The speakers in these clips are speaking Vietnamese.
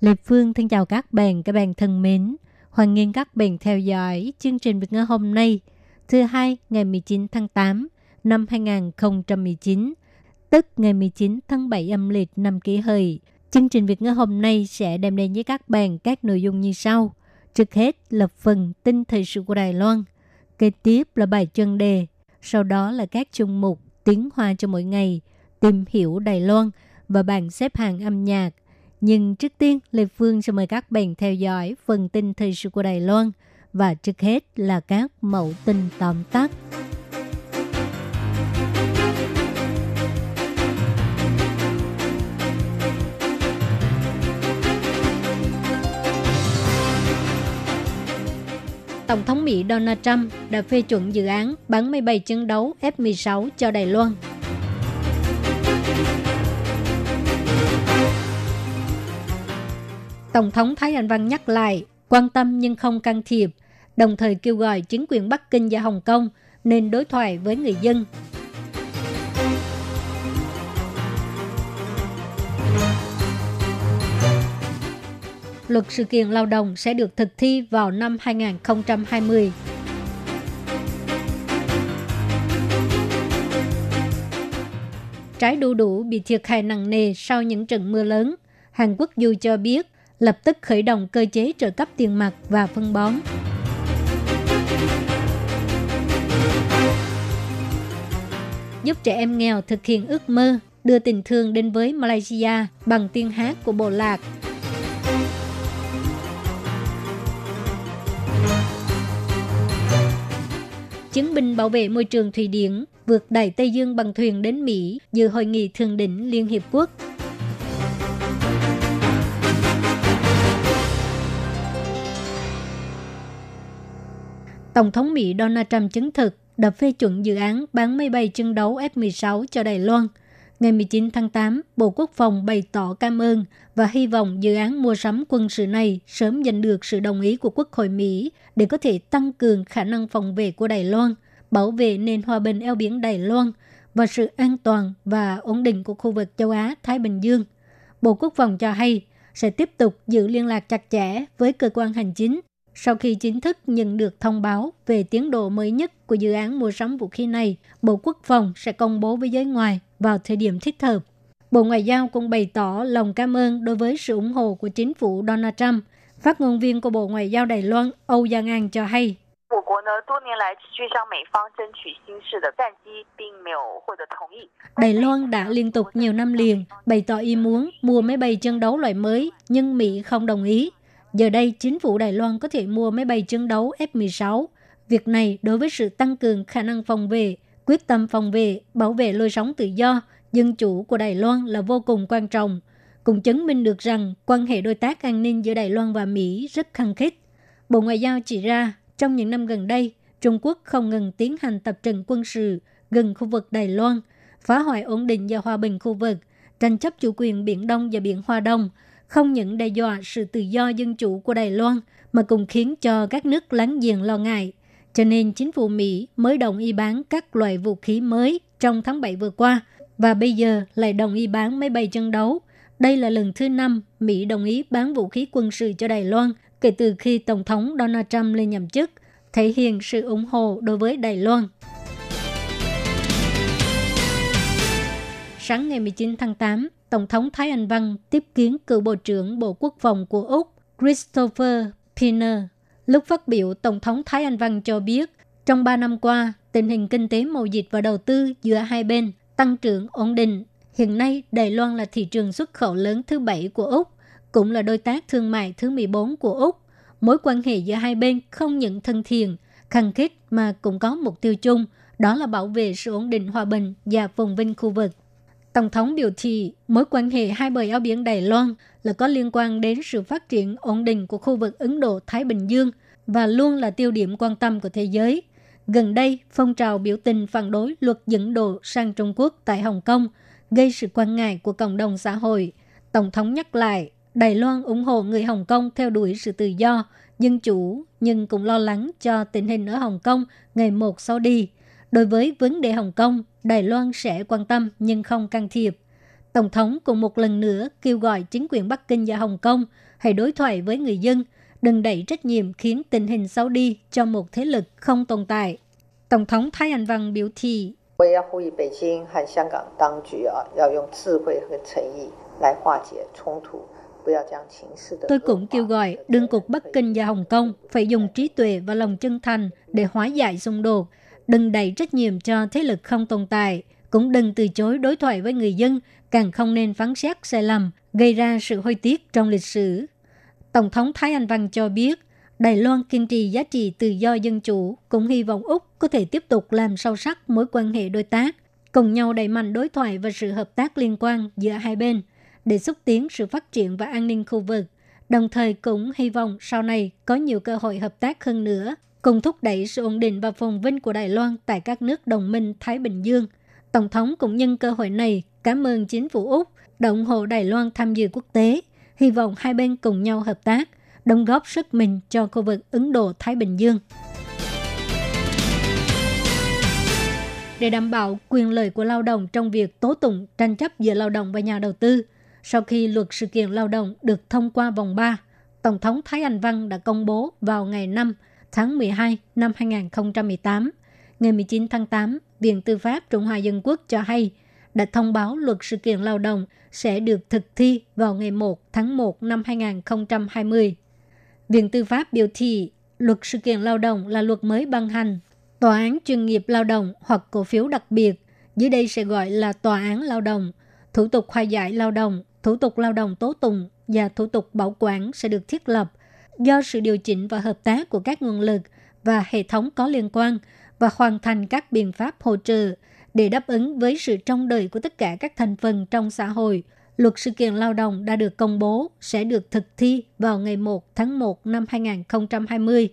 Lê Phương thân chào các bạn, các bạn thân mến. Hoan nghênh các bạn theo dõi chương trình Việt ngữ hôm nay, thứ hai ngày 19 tháng 8 năm 2019, tức ngày 19 tháng 7 âm lịch năm kỷ hợi. Chương trình Việt ngữ hôm nay sẽ đem đến với các bạn các nội dung như sau. Trước hết là phần tin thời sự của Đài Loan, kế tiếp là bài chân đề, sau đó là các chung mục tiếng hoa cho mỗi ngày, tìm hiểu Đài Loan và bảng xếp hạng âm nhạc. Nhưng trước tiên, Lê Phương sẽ mời các bạn theo dõi phần tin thời sự của Đài Loan và trước hết là các mẫu tin tóm tắt. Tổng thống Mỹ Donald Trump đã phê chuẩn dự án bán máy bay chiến đấu F-16 cho Đài Loan. Tổng thống Thái Anh Văn nhắc lại quan tâm nhưng không can thiệp, đồng thời kêu gọi chính quyền Bắc Kinh và Hồng Kông nên đối thoại với người dân. Luật sự kiện lao động sẽ được thực thi vào năm 2020. Trái đu đủ bị thiệt hại nặng nề sau những trận mưa lớn. Hàn Quốc dù cho biết lập tức khởi động cơ chế trợ cấp tiền mặt và phân bón. Giúp trẻ em nghèo thực hiện ước mơ đưa tình thương đến với Malaysia bằng tiếng hát của bộ lạc. Chiến binh bảo vệ môi trường Thụy Điển vượt đẩy Tây Dương bằng thuyền đến Mỹ dự hội nghị thượng đỉnh Liên Hiệp Quốc. Tổng thống Mỹ Donald Trump chứng thực đã phê chuẩn dự án bán máy bay chiến đấu F-16 cho Đài Loan. Ngày 19 tháng 8, Bộ Quốc phòng bày tỏ cảm ơn và hy vọng dự án mua sắm quân sự này sớm giành được sự đồng ý của Quốc hội Mỹ để có thể tăng cường khả năng phòng vệ của Đài Loan, bảo vệ nền hòa bình eo biển Đài Loan và sự an toàn và ổn định của khu vực châu Á-Thái Bình Dương. Bộ Quốc phòng cho hay sẽ tiếp tục giữ liên lạc chặt chẽ với cơ quan hành chính sau khi chính thức nhận được thông báo về tiến độ mới nhất của dự án mua sắm vũ khí này, Bộ Quốc phòng sẽ công bố với giới ngoài vào thời điểm thích hợp. Bộ Ngoại giao cũng bày tỏ lòng cảm ơn đối với sự ủng hộ của chính phủ Donald Trump. Phát ngôn viên của Bộ Ngoại giao Đài Loan Âu Giang An cho hay, Đài Loan đã liên tục nhiều năm liền bày tỏ ý muốn mua máy bay chân đấu loại mới, nhưng Mỹ không đồng ý. Giờ đây, chính phủ Đài Loan có thể mua máy bay chiến đấu F-16. Việc này đối với sự tăng cường khả năng phòng vệ, quyết tâm phòng vệ, bảo vệ lối sống tự do, dân chủ của Đài Loan là vô cùng quan trọng. Cũng chứng minh được rằng quan hệ đối tác an ninh giữa Đài Loan và Mỹ rất khăng khít. Bộ Ngoại giao chỉ ra, trong những năm gần đây, Trung Quốc không ngừng tiến hành tập trận quân sự gần khu vực Đài Loan, phá hoại ổn định và hòa bình khu vực, tranh chấp chủ quyền Biển Đông và Biển Hoa Đông, không những đe dọa sự tự do dân chủ của Đài Loan mà cũng khiến cho các nước láng giềng lo ngại. Cho nên chính phủ Mỹ mới đồng ý bán các loại vũ khí mới trong tháng 7 vừa qua và bây giờ lại đồng ý bán máy bay chân đấu. Đây là lần thứ năm Mỹ đồng ý bán vũ khí quân sự cho Đài Loan kể từ khi Tổng thống Donald Trump lên nhậm chức, thể hiện sự ủng hộ đối với Đài Loan. Sáng ngày 19 tháng 8, Tổng thống Thái Anh Văn tiếp kiến cựu Bộ trưởng Bộ Quốc phòng của Úc Christopher Pinner. Lúc phát biểu, Tổng thống Thái Anh Văn cho biết, trong 3 năm qua, tình hình kinh tế mậu dịch và đầu tư giữa hai bên tăng trưởng ổn định. Hiện nay, Đài Loan là thị trường xuất khẩu lớn thứ bảy của Úc, cũng là đối tác thương mại thứ 14 của Úc. Mối quan hệ giữa hai bên không những thân thiện, khăng khít mà cũng có mục tiêu chung, đó là bảo vệ sự ổn định hòa bình và phồn vinh khu vực. Tổng thống biểu thị mối quan hệ hai bờ eo biển Đài Loan là có liên quan đến sự phát triển ổn định của khu vực Ấn Độ-Thái Bình Dương và luôn là tiêu điểm quan tâm của thế giới. Gần đây, phong trào biểu tình phản đối luật dẫn độ sang Trung Quốc tại Hồng Kông gây sự quan ngại của cộng đồng xã hội. Tổng thống nhắc lại, Đài Loan ủng hộ người Hồng Kông theo đuổi sự tự do, dân chủ, nhưng cũng lo lắng cho tình hình ở Hồng Kông ngày một sau đi. Đối với vấn đề Hồng Kông, Đài Loan sẽ quan tâm nhưng không can thiệp. Tổng thống cũng một lần nữa kêu gọi chính quyền Bắc Kinh và Hồng Kông hãy đối thoại với người dân, đừng đẩy trách nhiệm khiến tình hình xấu đi cho một thế lực không tồn tại. Tổng thống Thái Anh Văn biểu thị. Tôi cũng kêu gọi đương cục Bắc Kinh và Hồng Kông phải dùng trí tuệ và lòng chân thành để hóa giải xung đột, đừng đẩy trách nhiệm cho thế lực không tồn tại, cũng đừng từ chối đối thoại với người dân, càng không nên phán xét sai lầm, gây ra sự hối tiếc trong lịch sử. Tổng thống Thái Anh Văn cho biết, Đài Loan kiên trì giá trị tự do dân chủ, cũng hy vọng Úc có thể tiếp tục làm sâu sắc mối quan hệ đối tác, cùng nhau đẩy mạnh đối thoại và sự hợp tác liên quan giữa hai bên để xúc tiến sự phát triển và an ninh khu vực, đồng thời cũng hy vọng sau này có nhiều cơ hội hợp tác hơn nữa, cùng thúc đẩy sự ổn định và phồn vinh của Đài Loan tại các nước đồng minh Thái Bình Dương. Tổng thống cũng nhân cơ hội này cảm ơn chính phủ Úc đã ủng hộ Đài Loan tham dự quốc tế, hy vọng hai bên cùng nhau hợp tác, đóng góp sức mình cho khu vực Ấn Độ-Thái Bình Dương. Để đảm bảo quyền lợi của lao động trong việc tố tụng tranh chấp giữa lao động và nhà đầu tư, sau khi luật sự kiện lao động được thông qua vòng 3, Tổng thống Thái Anh Văn đã công bố vào ngày 5 tháng 12 năm 2018. Ngày 19 tháng 8, Viện Tư pháp Trung Hoa Dân Quốc cho hay đã thông báo luật sự kiện lao động sẽ được thực thi vào ngày 1 tháng 1 năm 2020. Viện Tư pháp biểu thị luật sự kiện lao động là luật mới ban hành. Tòa án chuyên nghiệp lao động hoặc cổ phiếu đặc biệt, dưới đây sẽ gọi là tòa án lao động, thủ tục hòa giải lao động, thủ tục lao động tố tụng và thủ tục bảo quản sẽ được thiết lập do sự điều chỉnh và hợp tác của các nguồn lực và hệ thống có liên quan và hoàn thành các biện pháp hỗ trợ để đáp ứng với sự trong đời của tất cả các thành phần trong xã hội. Luật sự kiện lao động đã được công bố sẽ được thực thi vào ngày 1 tháng 1 năm 2020.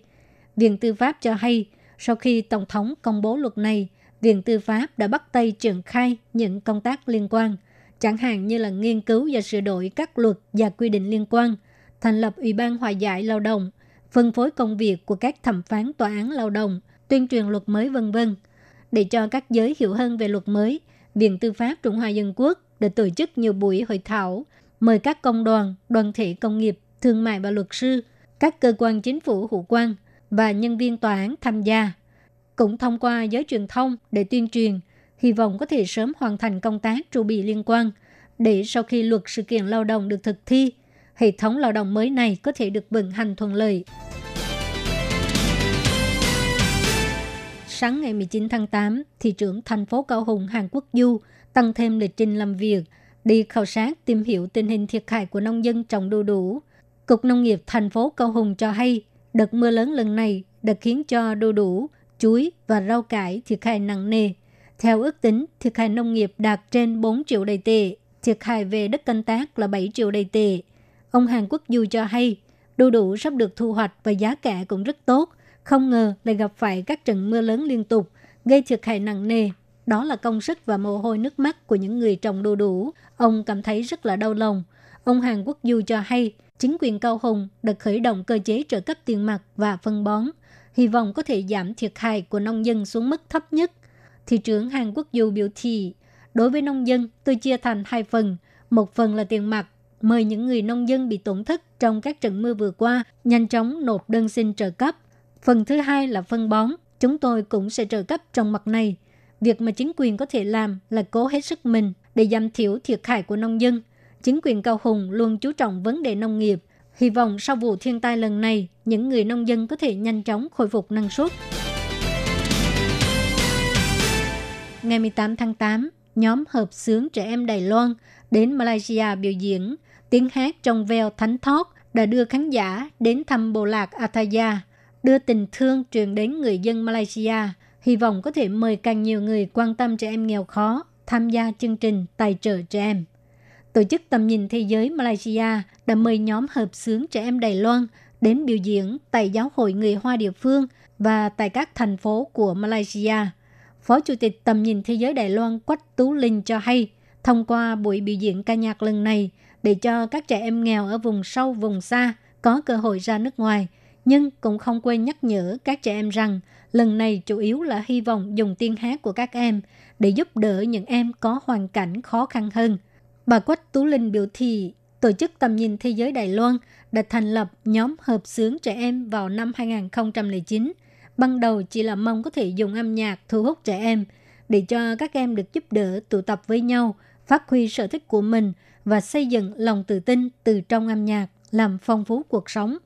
Viện Tư pháp cho hay, sau khi Tổng thống công bố luật này, Viện Tư pháp đã bắt tay triển khai những công tác liên quan – chẳng hạn như là nghiên cứu và sửa đổi các luật và quy định liên quan, thành lập Ủy ban hòa giải lao động, phân phối công việc của các thẩm phán tòa án lao động, tuyên truyền luật mới vân vân. Để cho các giới hiểu hơn về luật mới, Viện Tư pháp Trung Hoa Dân Quốc đã tổ chức nhiều buổi hội thảo, mời các công đoàn, đoàn thể công nghiệp, thương mại và luật sư, các cơ quan chính phủ hữu quan và nhân viên tòa án tham gia. Cũng thông qua giới truyền thông để tuyên truyền hy vọng có thể sớm hoàn thành công tác trụ bị liên quan để sau khi luật sự kiện lao động được thực thi, hệ thống lao động mới này có thể được vận hành thuận lợi. Sáng ngày 19 tháng 8, thị trưởng thành phố Cao Hùng Hàn Quốc Du tăng thêm lịch trình làm việc, đi khảo sát tìm hiểu tình hình thiệt hại của nông dân trồng đu đủ. Cục Nông nghiệp thành phố Cao Hùng cho hay, đợt mưa lớn lần này đã khiến cho đu đủ, chuối và rau cải thiệt hại nặng nề – theo ước tính, thiệt hại nông nghiệp đạt trên 4 triệu đầy tệ, thiệt hại về đất canh tác là 7 triệu đầy tệ. Ông Hàn Quốc Du cho hay, đu đủ sắp được thu hoạch và giá cả cũng rất tốt. Không ngờ lại gặp phải các trận mưa lớn liên tục, gây thiệt hại nặng nề. Đó là công sức và mồ hôi nước mắt của những người trồng đu đủ. Ông cảm thấy rất là đau lòng. Ông Hàn Quốc Du cho hay, chính quyền Cao Hùng đã khởi động cơ chế trợ cấp tiền mặt và phân bón, hy vọng có thể giảm thiệt hại của nông dân xuống mức thấp nhất thị trưởng Hàn Quốc Du biểu thị, đối với nông dân, tôi chia thành hai phần. Một phần là tiền mặt, mời những người nông dân bị tổn thất trong các trận mưa vừa qua nhanh chóng nộp đơn xin trợ cấp. Phần thứ hai là phân bón, chúng tôi cũng sẽ trợ cấp trong mặt này. Việc mà chính quyền có thể làm là cố hết sức mình để giảm thiểu thiệt hại của nông dân. Chính quyền Cao Hùng luôn chú trọng vấn đề nông nghiệp. Hy vọng sau vụ thiên tai lần này, những người nông dân có thể nhanh chóng khôi phục năng suất. Ngày 18 tháng 8, nhóm hợp xướng trẻ em Đài Loan đến Malaysia biểu diễn. Tiếng hát trong veo thánh thót đã đưa khán giả đến thăm bộ lạc Athaya, đưa tình thương truyền đến người dân Malaysia, hy vọng có thể mời càng nhiều người quan tâm trẻ em nghèo khó tham gia chương trình tài trợ trẻ em. Tổ chức Tầm nhìn Thế giới Malaysia đã mời nhóm hợp xướng trẻ em Đài Loan đến biểu diễn tại giáo hội người Hoa địa phương và tại các thành phố của Malaysia. Phó Chủ tịch Tầm nhìn Thế giới Đài Loan Quách Tú Linh cho hay, thông qua buổi biểu diễn ca nhạc lần này để cho các trẻ em nghèo ở vùng sâu, vùng xa có cơ hội ra nước ngoài, nhưng cũng không quên nhắc nhở các trẻ em rằng lần này chủ yếu là hy vọng dùng tiếng hát của các em để giúp đỡ những em có hoàn cảnh khó khăn hơn. Bà Quách Tú Linh biểu thị, Tổ chức Tầm nhìn Thế giới Đài Loan đã thành lập nhóm hợp xướng trẻ em vào năm 2009. Ban đầu chỉ là mong có thể dùng âm nhạc thu hút trẻ em để cho các em được giúp đỡ tụ tập với nhau, phát huy sở thích của mình và xây dựng lòng tự tin từ trong âm nhạc, làm phong phú cuộc sống.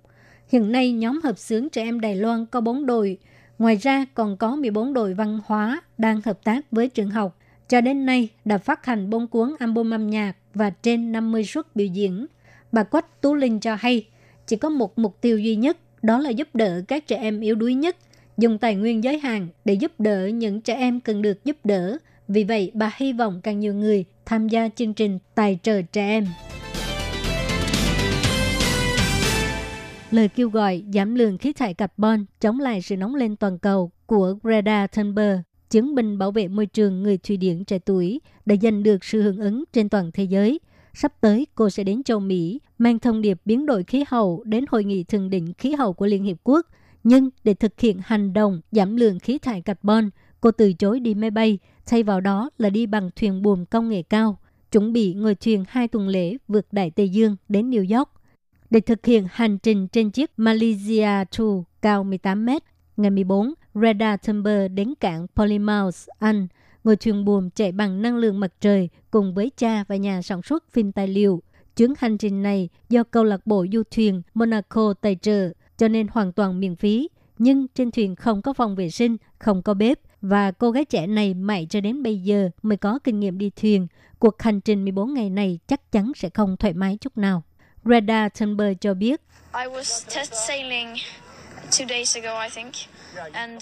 Hiện nay, nhóm hợp xướng trẻ em Đài Loan có 4 đội. Ngoài ra, còn có 14 đội văn hóa đang hợp tác với trường học. Cho đến nay, đã phát hành 4 cuốn album âm nhạc và trên 50 suất biểu diễn. Bà Quách Tú Linh cho hay, chỉ có một mục tiêu duy nhất, đó là giúp đỡ các trẻ em yếu đuối nhất, dùng tài nguyên giới hạn để giúp đỡ những trẻ em cần được giúp đỡ. Vì vậy, bà hy vọng càng nhiều người tham gia chương trình tài trợ trẻ em. Lời kêu gọi giảm lượng khí thải carbon chống lại sự nóng lên toàn cầu của Greta Thunberg, chứng minh bảo vệ môi trường người Thụy Điển trẻ tuổi, đã giành được sự hưởng ứng trên toàn thế giới. Sắp tới, cô sẽ đến châu Mỹ, mang thông điệp biến đổi khí hậu đến Hội nghị Thượng đỉnh khí hậu của Liên Hiệp Quốc. Nhưng để thực hiện hành động giảm lượng khí thải carbon, cô từ chối đi máy bay, thay vào đó là đi bằng thuyền buồm công nghệ cao, chuẩn bị ngồi thuyền hai tuần lễ vượt Đại Tây Dương đến New York để thực hiện hành trình trên chiếc Malaysia 2 cao 18 mét. Ngày 14, Reda Thunberg đến cảng Plymouth, Anh, ngồi thuyền buồm chạy bằng năng lượng mặt trời cùng với cha và nhà sản xuất phim tài liệu. Chuyến hành trình này do câu lạc bộ du thuyền Monaco tài trợ, cho nên hoàn toàn miễn phí. Nhưng trên thuyền không có phòng vệ sinh, không có bếp, và cô gái trẻ này mãi cho đến bây giờ mới có kinh nghiệm đi thuyền. Cuộc hành trình 14 ngày này chắc chắn sẽ không thoải mái chút nào. Reda Thunberg cho biết. Um,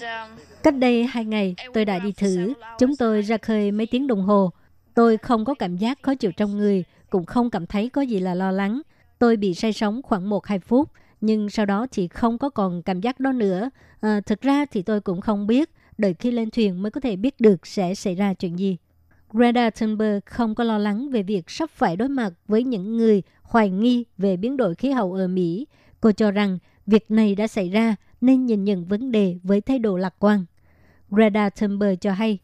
Cách đây hai ngày, tôi đã đi thử. Chúng tôi ra khơi mấy tiếng đồng hồ. Tôi không có cảm giác khó chịu trong người, cũng không cảm thấy có gì là lo lắng. Tôi bị say sóng khoảng 1-2 phút, nhưng sau đó thì không có còn cảm giác đó nữa. À, thực ra thì tôi cũng không biết, đợi khi lên thuyền mới có thể biết được sẽ xảy ra chuyện gì. Greta Thunberg không có lo lắng về việc sắp phải đối mặt với những người hoài nghi về biến đổi khí hậu ở Mỹ. Cô cho rằng việc này đã xảy ra nên nhìn nhận vấn đề với thái độ lạc quan. Greta Thunberg cho hay,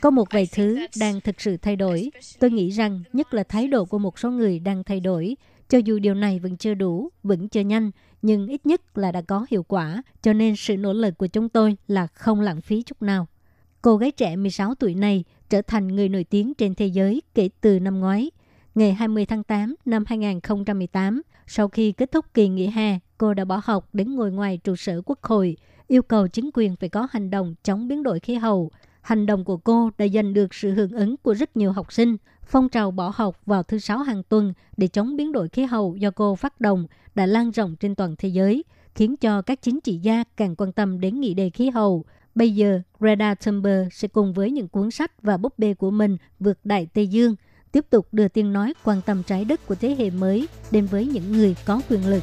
có một vài thứ đang thực sự thay đổi. Tôi nghĩ rằng nhất là thái độ của một số người đang thay đổi. Cho dù điều này vẫn chưa đủ, vẫn chưa nhanh, nhưng ít nhất là đã có hiệu quả, cho nên sự nỗ lực của chúng tôi là không lãng phí chút nào. Cô gái trẻ 16 tuổi này trở thành người nổi tiếng trên thế giới kể từ năm ngoái. Ngày 20 tháng 8 năm 2018, sau khi kết thúc kỳ nghỉ hè, cô đã bỏ học đến ngồi ngoài trụ sở quốc hội, yêu cầu chính quyền phải có hành động chống biến đổi khí hậu. Hành động của cô đã giành được sự hưởng ứng của rất nhiều học sinh. Phong trào bỏ học vào thứ sáu hàng tuần để chống biến đổi khí hậu do cô phát động đã lan rộng trên toàn thế giới, khiến cho các chính trị gia càng quan tâm đến nghị đề khí hậu. Bây giờ, Greta Thunberg sẽ cùng với những cuốn sách và búp bê của mình vượt Đại Tây Dương, tiếp tục đưa tiếng nói quan tâm trái đất của thế hệ mới đến với những người có quyền lực.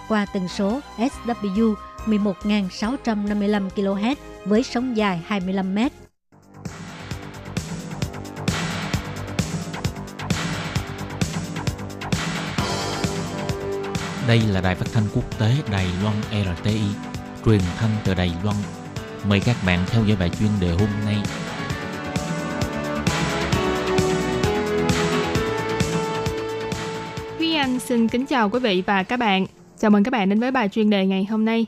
qua tần số SW 11.655 kHz với sóng dài 25 mét. Đây là đài phát thanh quốc tế Đài Loan RTI, truyền thanh từ Đài Loan. Mời các bạn theo dõi bài chuyên đề hôm nay. Huy Anh xin kính chào quý vị và các bạn. Chào mừng các bạn đến với bài chuyên đề ngày hôm nay.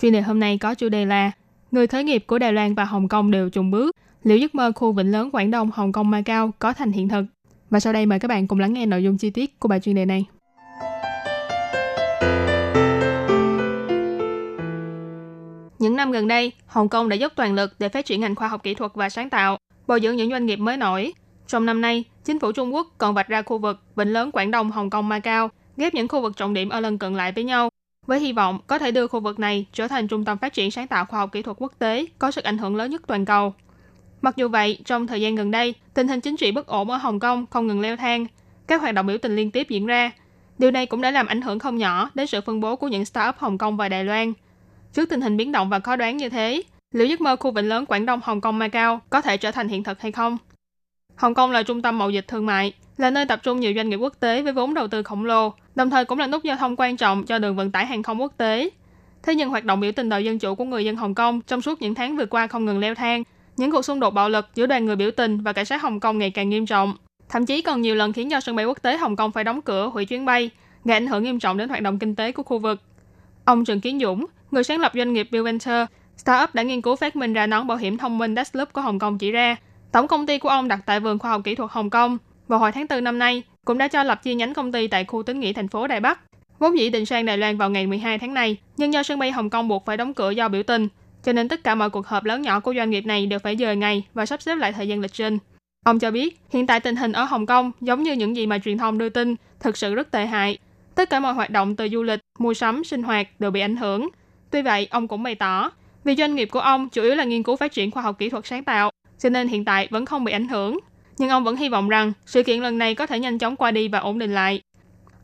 Chuyên đề hôm nay có chủ đề là Người khởi nghiệp của Đài Loan và Hồng Kông đều trùng bước. Liệu giấc mơ khu vịnh lớn Quảng Đông, Hồng Kông, Macau có thành hiện thực? Và sau đây mời các bạn cùng lắng nghe nội dung chi tiết của bài chuyên đề này. Những năm gần đây, Hồng Kông đã dốc toàn lực để phát triển ngành khoa học kỹ thuật và sáng tạo, bồi dưỡng những doanh nghiệp mới nổi. Trong năm nay, chính phủ Trung Quốc còn vạch ra khu vực Vịnh lớn Quảng Đông, Hồng Kông, Macau, ghép những khu vực trọng điểm ở lân cận lại với nhau, với hy vọng có thể đưa khu vực này trở thành trung tâm phát triển sáng tạo khoa học kỹ thuật quốc tế có sức ảnh hưởng lớn nhất toàn cầu. Mặc dù vậy, trong thời gian gần đây, tình hình chính trị bất ổn ở Hồng Kông không ngừng leo thang, các hoạt động biểu tình liên tiếp diễn ra. Điều này cũng đã làm ảnh hưởng không nhỏ đến sự phân bố của những startup Hồng Kông và Đài Loan – Trước tình hình biến động và khó đoán như thế, liệu giấc mơ khu vịnh lớn Quảng Đông Hồng Kông Macau có thể trở thành hiện thực hay không? Hồng Kông là trung tâm mậu dịch thương mại, là nơi tập trung nhiều doanh nghiệp quốc tế với vốn đầu tư khổng lồ, đồng thời cũng là nút giao thông quan trọng cho đường vận tải hàng không quốc tế. Thế nhưng hoạt động biểu tình đòi dân chủ của người dân Hồng Kông trong suốt những tháng vừa qua không ngừng leo thang, những cuộc xung đột bạo lực giữa đoàn người biểu tình và cảnh sát Hồng Kông ngày càng nghiêm trọng. Thậm chí còn nhiều lần khiến cho sân bay quốc tế Hồng Kông phải đóng cửa hủy chuyến bay, gây ảnh hưởng nghiêm trọng đến hoạt động kinh tế của khu vực. Ông Trần Kiến Dũng, người sáng lập doanh nghiệp Bill Venture, startup đã nghiên cứu phát minh ra nón bảo hiểm thông minh Dashloop của Hồng Kông chỉ ra, tổng công ty của ông đặt tại vườn khoa học kỹ thuật Hồng Kông vào hồi tháng 4 năm nay cũng đã cho lập chi nhánh công ty tại khu tín nghĩa thành phố Đài Bắc. Vốn dĩ định sang Đài Loan vào ngày 12 tháng này, nhưng do sân bay Hồng Kông buộc phải đóng cửa do biểu tình, cho nên tất cả mọi cuộc họp lớn nhỏ của doanh nghiệp này đều phải dời ngày và sắp xếp lại thời gian lịch trình. Ông cho biết, hiện tại tình hình ở Hồng Kông giống như những gì mà truyền thông đưa tin, thực sự rất tệ hại. Tất cả mọi hoạt động từ du lịch, mua sắm, sinh hoạt đều bị ảnh hưởng. Tuy vậy, ông cũng bày tỏ, vì doanh nghiệp của ông chủ yếu là nghiên cứu phát triển khoa học kỹ thuật sáng tạo, cho nên hiện tại vẫn không bị ảnh hưởng. Nhưng ông vẫn hy vọng rằng sự kiện lần này có thể nhanh chóng qua đi và ổn định lại.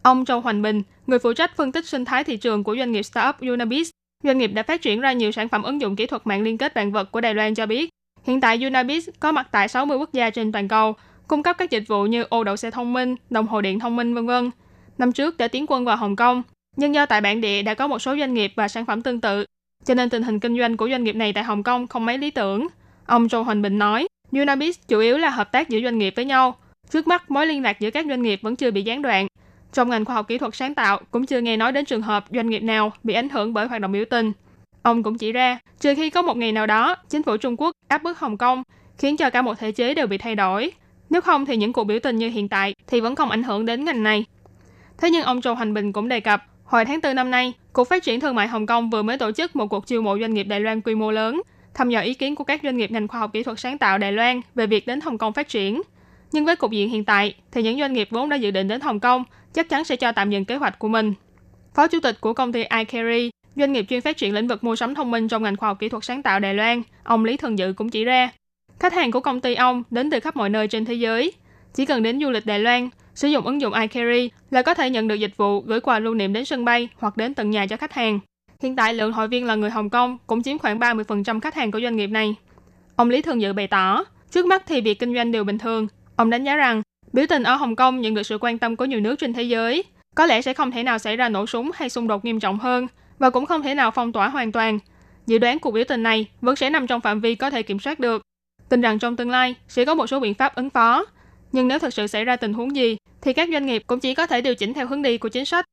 Ông Châu Hoành Bình, người phụ trách phân tích sinh thái thị trường của doanh nghiệp startup Unabiz, doanh nghiệp đã phát triển ra nhiều sản phẩm ứng dụng kỹ thuật mạng liên kết vạn vật của Đài Loan cho biết, hiện tại Unabiz có mặt tại 60 quốc gia trên toàn cầu, cung cấp các dịch vụ như ô đậu xe thông minh, đồng hồ điện thông minh, vân vân. Năm trước đã tiến quân vào Hồng Kông, nhưng do tại bản địa đã có một số doanh nghiệp và sản phẩm tương tự, cho nên tình hình kinh doanh của doanh nghiệp này tại Hồng Kông không mấy lý tưởng. Ông Châu Hoành Bình nói, Unabis chủ yếu là hợp tác giữa doanh nghiệp với nhau. Trước mắt, mối liên lạc giữa các doanh nghiệp vẫn chưa bị gián đoạn. Trong ngành khoa học kỹ thuật sáng tạo, cũng chưa nghe nói đến trường hợp doanh nghiệp nào bị ảnh hưởng bởi hoạt động biểu tình. Ông cũng chỉ ra, trừ khi có một ngày nào đó, chính phủ Trung Quốc áp bức Hồng Kông, khiến cho cả một thể chế đều bị thay đổi. Nếu không thì những cuộc biểu tình như hiện tại thì vẫn không ảnh hưởng đến ngành này. Thế nhưng ông Châu Hành Bình cũng đề cập, hồi tháng 4 năm nay, Cục Phát triển Thương mại Hồng Kông vừa mới tổ chức một cuộc chiêu mộ doanh nghiệp Đài Loan quy mô lớn, thăm dò ý kiến của các doanh nghiệp ngành khoa học kỹ thuật sáng tạo Đài Loan về việc đến Hồng Kông phát triển. Nhưng với cục diện hiện tại, thì những doanh nghiệp vốn đã dự định đến Hồng Kông chắc chắn sẽ cho tạm dừng kế hoạch của mình. Phó chủ tịch của công ty iCarry, doanh nghiệp chuyên phát triển lĩnh vực mua sắm thông minh trong ngành khoa học kỹ thuật sáng tạo Đài Loan, ông Lý Thường Dự cũng chỉ ra, khách hàng của công ty ông đến từ khắp mọi nơi trên thế giới. Chỉ cần đến du lịch Đài Loan Sử dụng ứng dụng iCarry là có thể nhận được dịch vụ gửi quà lưu niệm đến sân bay hoặc đến tận nhà cho khách hàng. Hiện tại lượng hội viên là người Hồng Kông cũng chiếm khoảng 30% khách hàng của doanh nghiệp này. Ông Lý Thường Dự bày tỏ, trước mắt thì việc kinh doanh đều bình thường. Ông đánh giá rằng, biểu tình ở Hồng Kông nhận được sự quan tâm của nhiều nước trên thế giới. Có lẽ sẽ không thể nào xảy ra nổ súng hay xung đột nghiêm trọng hơn và cũng không thể nào phong tỏa hoàn toàn. Dự đoán cuộc biểu tình này vẫn sẽ nằm trong phạm vi có thể kiểm soát được. Tin rằng trong tương lai sẽ có một số biện pháp ứng phó nhưng nếu thực sự xảy ra tình huống gì, thì các doanh nghiệp cũng chỉ có thể điều chỉnh theo hướng đi của chính sách.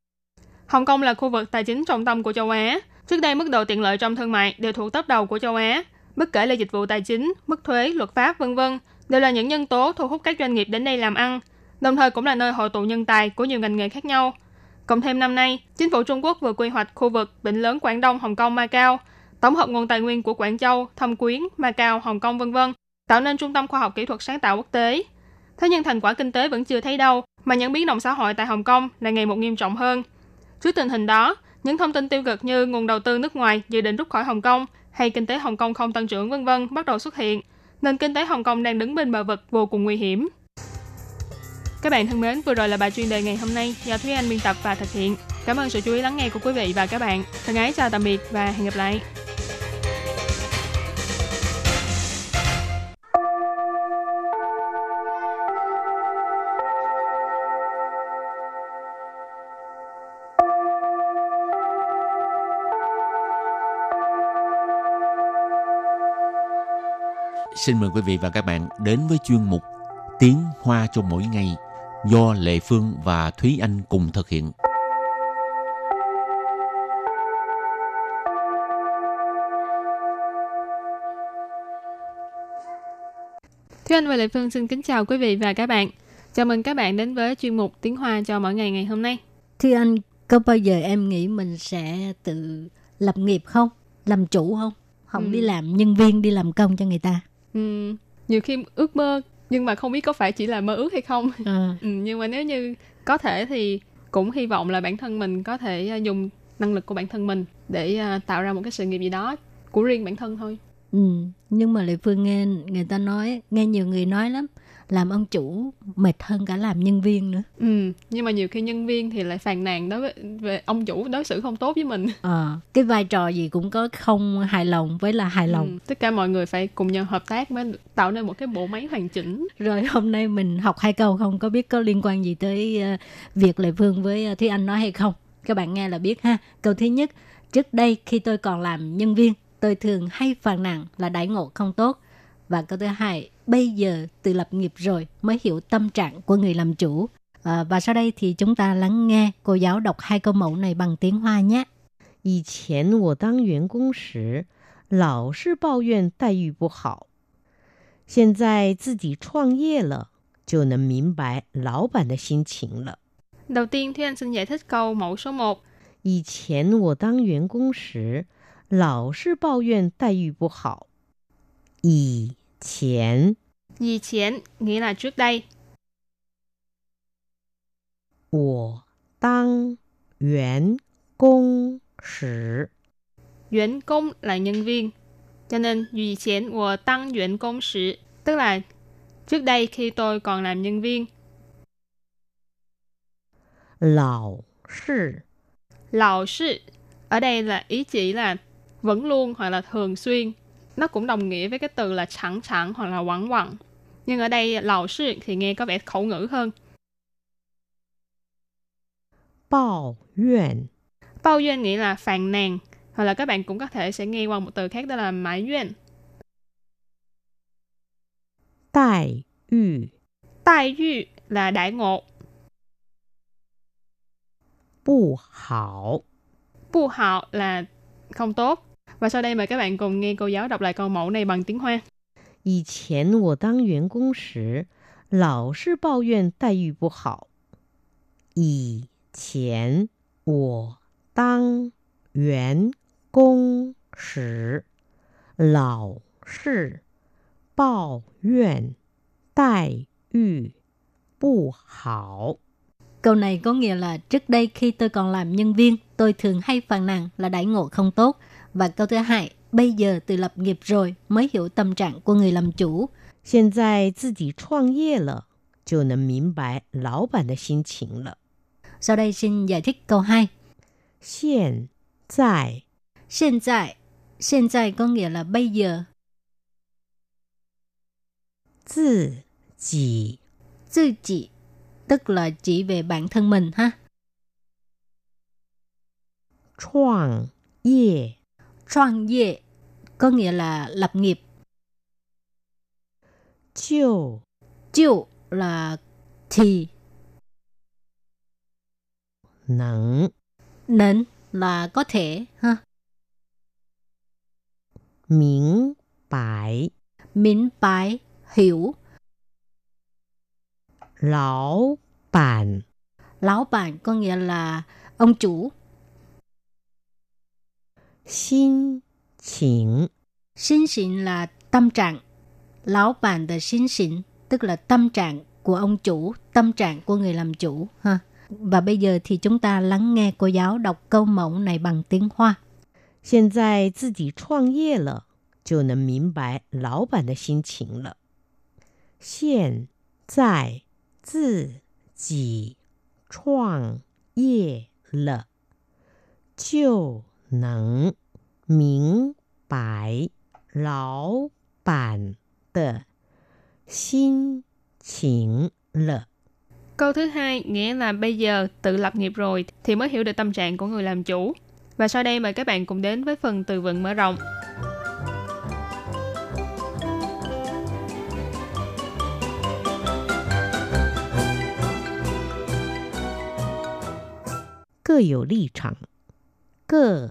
Hồng Kông là khu vực tài chính trọng tâm của châu Á. Trước đây mức độ tiện lợi trong thương mại đều thuộc top đầu của châu Á. Bất kể là dịch vụ tài chính, mức thuế, luật pháp, vân vân đều là những nhân tố thu hút các doanh nghiệp đến đây làm ăn, đồng thời cũng là nơi hội tụ nhân tài của nhiều ngành nghề khác nhau. Cộng thêm năm nay, chính phủ Trung Quốc vừa quy hoạch khu vực Vịnh lớn Quảng Đông, Hồng Kông, Macau, tổng hợp nguồn tài nguyên của Quảng Châu, Thâm Quyến, Macau, Hồng Kông vân vân, tạo nên trung tâm khoa học kỹ thuật sáng tạo quốc tế. Thế nhưng thành quả kinh tế vẫn chưa thấy đâu, mà những biến động xã hội tại Hồng Kông lại ngày một nghiêm trọng hơn. Trước tình hình đó, những thông tin tiêu cực như nguồn đầu tư nước ngoài dự định rút khỏi Hồng Kông hay kinh tế Hồng Kông không tăng trưởng vân vân bắt đầu xuất hiện, nên kinh tế Hồng Kông đang đứng bên bờ vực vô cùng nguy hiểm. Các bạn thân mến, vừa rồi là bài chuyên đề ngày hôm nay do Thúy Anh biên tập và thực hiện. Cảm ơn sự chú ý lắng nghe của quý vị và các bạn. Thân ái chào tạm biệt và hẹn gặp lại. Xin mời quý vị và các bạn đến với chuyên mục Tiếng Hoa cho mỗi ngày do Lệ Phương và Thúy Anh cùng thực hiện. Thúy Anh và Lệ Phương xin kính chào quý vị và các bạn. Chào mừng các bạn đến với chuyên mục Tiếng Hoa cho mỗi ngày ngày hôm nay. Thưa anh, có bao giờ em nghĩ mình sẽ tự lập nghiệp không? Làm chủ không? Không Ừ. đi làm nhân viên, đi làm công cho người ta. Ừm, nhiều khi ước mơ nhưng mà không biết có phải chỉ là mơ ước hay không. Ờ. Ừ, nhưng mà nếu như có thể thì cũng hy vọng là bản thân mình có thể à, dùng năng lực của bản thân mình để à, tạo ra một cái sự nghiệp gì đó của riêng bản thân thôi. Ừ, nhưng mà Lệ Phương nghe người ta nói, nghe nhiều người nói lắm, làm ông chủ mệt hơn cả làm nhân viên nữa. Ừ, nhưng mà nhiều khi nhân viên thì lại phàn nàn đối với về ông chủ đối xử không tốt với mình. Ờ, cái vai trò gì cũng có không hài lòng với là hài lòng. Ừ, tất cả mọi người phải cùng nhau hợp tác mới tạo nên một cái bộ máy hoàn chỉnh. Rồi hôm nay mình học hai câu không có biết có liên quan gì tới ờ, việc Lệ Phương với ờ, Thúy Anh nói hay không. Các bạn nghe là biết ha. Câu thứ nhất, trước đây khi tôi còn làm nhân viên, tôi thường hay phàn nàn là đãi ngộ không tốt. Và câu thứ hai, bây giờ tự lập nghiệp rồi mới hiểu tâm trạng của người làm chủ. À, và sau đây thì chúng ta lắng nghe cô giáo đọc hai câu mẫu này bằng tiếng Hoa nhé. 以前我当员工时，老是抱怨待遇不好，现在自己创业了，就能明白老板的心情了。 Đầu tiên thì anh xin giải thích câu mẫu số 1. 以前我当员工时，老是抱怨待遇不好。以 前 Dì chén nghĩa là trước đây. 我当员工时， Yuán công là nhân viên. Cho nên dì chén của tăng yuán công sử tức là trước đây khi tôi còn làm nhân viên. 老是 Lão sư ở đây là ý chỉ là vẫn luôn hoặc là thường xuyên. nó cũng đồng nghĩa với cái từ là chẳng chẳng hoặc là quẳng quẳng. Nhưng ở đây lão sư thì nghe có vẻ khẩu ngữ hơn. Bao yuan Bao yuan nghĩa là phàn nàn. Hoặc là các bạn cũng có thể sẽ nghe qua một từ khác đó là mãi yuan. Tài yu Tài yu là đại ngộ. Bù hảo Bù hảo là không tốt. Và sau đây mời các bạn cùng nghe cô giáo đọc lại câu mẫu này bằng tiếng Hoa. 以前我当员工时，老是抱怨待遇不好。以前我当员工时，老是抱怨待遇不好。 Câu này có nghĩa là trước đây khi tôi còn làm nhân viên, tôi thường hay phàn nàn là đãi ngộ không tốt. Và câu thứ hai, bây giờ tự lập nghiệp rồi mới hiểu tâm trạng của người làm chủ. 现在自己创业了，就能明白老板的心情了。 Sau đây xin giải thích câu 2. 现在 Hiện tại, hiện tại có nghĩa là bây giờ. 自己 Tự chỉ, tức là chỉ về bản thân mình ha. 创业 创业 có nghĩa là lập nghiệp. Chiều Chiều là thì. Nắng Nắng là có thể. ha. Miếng bài Miếng bài hiểu. Lão bản Lão bản có nghĩa là ông chủ. 心情 Xin xịn là tâm trạng. Lão bản de xin xịn tức là tâm trạng của ông chủ, tâm trạng của người làm chủ ha. Và bây giờ thì chúng ta lắng nghe cô giáo đọc câu mẫu này bằng tiếng Hoa. 现在自己创业了，就能明白老板的心情了。现在自 己创业了，就 能明白老板的心情了。 Câu thứ hai nghĩa là bây giờ tự lập nghiệp rồi thì mới hiểu được tâm trạng của người làm chủ. Và sau đây mời các bạn cùng đến với phần từ vựng mở rộng. 各有立场，各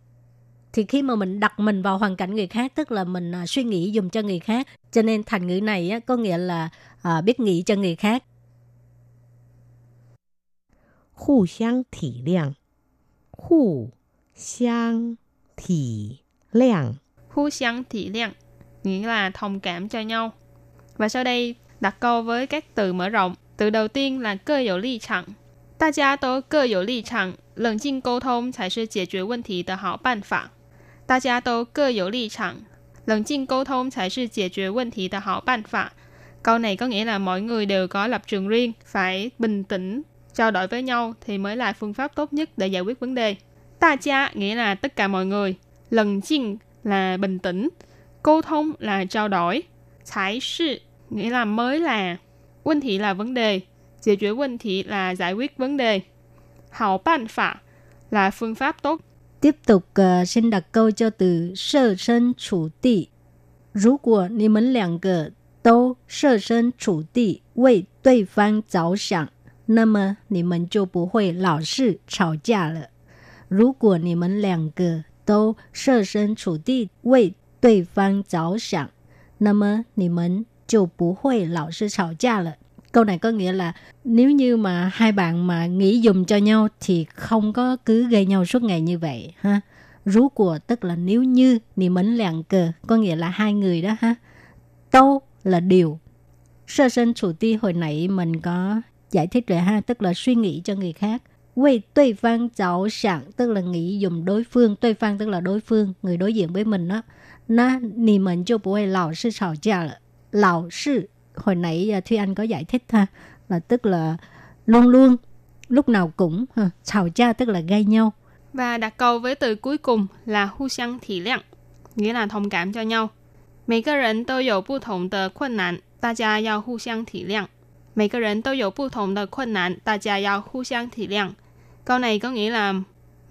Thì khi mà mình đặt mình vào hoàn cảnh người khác, tức là mình à, suy nghĩ dùng cho người khác. Cho nên thành ngữ này á, có nghĩa là à, biết nghĩ cho người khác. 互相体谅，互相体谅， Hú xiang thị liang nghĩa là thông cảm cho nhau. Và sau đây đặt câu với các từ mở rộng. Từ đầu tiên là cơ有立场。大家都各有立场，冷静沟通才是解决问题的好办法。 大家都各有立场，冷静沟通才是解决问题的好办法。Câu này có nghĩa là mọi người đều có lập trường riêng, phải bình tĩnh, trao đổi với nhau thì mới là phương pháp tốt nhất để giải quyết vấn đề. Ta gia nghĩa là tất cả mọi người, lần chinh là bình tĩnh, câu thông là trao đổi, thái sự nghĩa là mới là, vấn thị là vấn đề, giải quyết vấn thị là giải quyết vấn đề, hảo ban phạ là phương pháp tốt. Tiếp tục ờ, xin đặt câu cho từ sơ sân chủ địa. 如果你们两个都设身处地为对方着想，那么你们就不会老是吵架了。如果你们两个都设身处地为对方着想，那么你们就不会老是吵架了。câu này có nghĩa là nếu như mà hai bạn mà nghĩ dùng cho nhau thì không có cứ gây nhau suốt ngày như vậy, ha? Rú của, tức là nếu như, nì mến lạng cờ, có nghĩa là hai người đó, ha? Tâu là điều. Sơ sinh chủ ti hồi nãy mình có giải thích rồi, ha? Tức là suy nghĩ cho người khác. Quay đối phương cháu sẵn tức là nghĩ dùng đối phương. Đối phương tức là đối phương, người đối diện với mình đó. Nó nì mình cho bố lão sư xào cha lão sư hồi nãy à, Thúy Anh có giải thích ha là tức là luôn luôn lúc nào cũng ha,吵架tức là gây nhau Và đặt câu với từ cuối cùng là hu xiang thị liang, nghĩa là thông cảm cho nhau. 每个人都有不同的困难，大家要互相体谅。每个人都有不同的困难，大家要互相体谅。Câu này có nghĩa là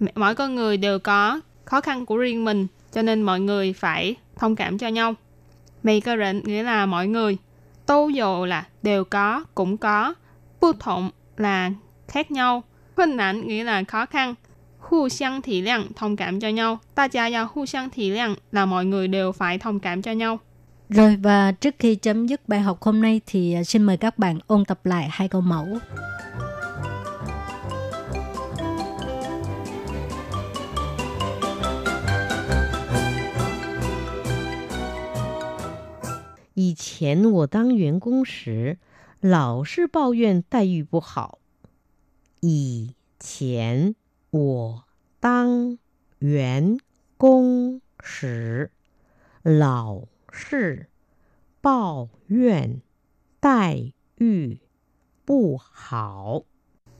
m- mỗi con người đều có khó khăn của riêng mình, cho nên mọi người phải thông cảm cho nhau. Mấy cái人 nghĩa là mọi người. Tô dồ là đều có, cũng có. Bu thộng là khác nhau. 困 nạn nghĩa là khó khăn. Hu xiang thị liang, thông cảm cho nhau. Ta gia yao hu xiang thị liang là mọi người đều phải thông cảm cho nhau. rồi và trước khi chấm dứt bài học hôm nay thì à, xin mời các bạn ôn tập lại hai câu mẫu 以前我当员工时，老是抱怨待遇不好。以前我当员工时，老是抱怨待遇不好。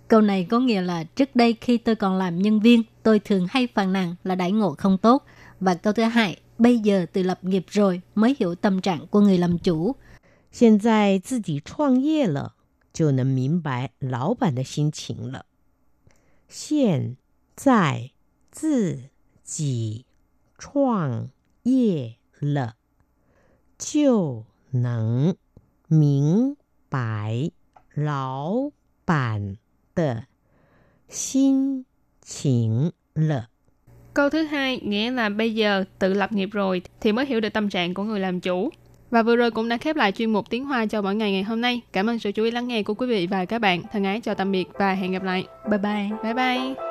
câu này có nghĩa là trước đây khi tôi còn làm nhân viên tôi thường hay phàn nàn là đãi ngộ không tốt và câu thứ hai bây giờ tự lập nghiệp rồi mới hiểu tâm trạng của người làm chủ 现在自己创业了，就能明白老板的心情了。现在自己创业了，就能明白老板的心情了。 Câu thứ hai nghĩa là bây giờ tự lập nghiệp rồi thì mới hiểu được tâm trạng của người làm chủ. Và vừa rồi cũng đã khép lại chuyên mục tiếng Hoa cho mỗi ngày ngày hôm nay. Cảm ơn sự chú ý lắng nghe của quý vị và các bạn. Thân ái chào tạm biệt và hẹn gặp lại. bye bye Bye bye.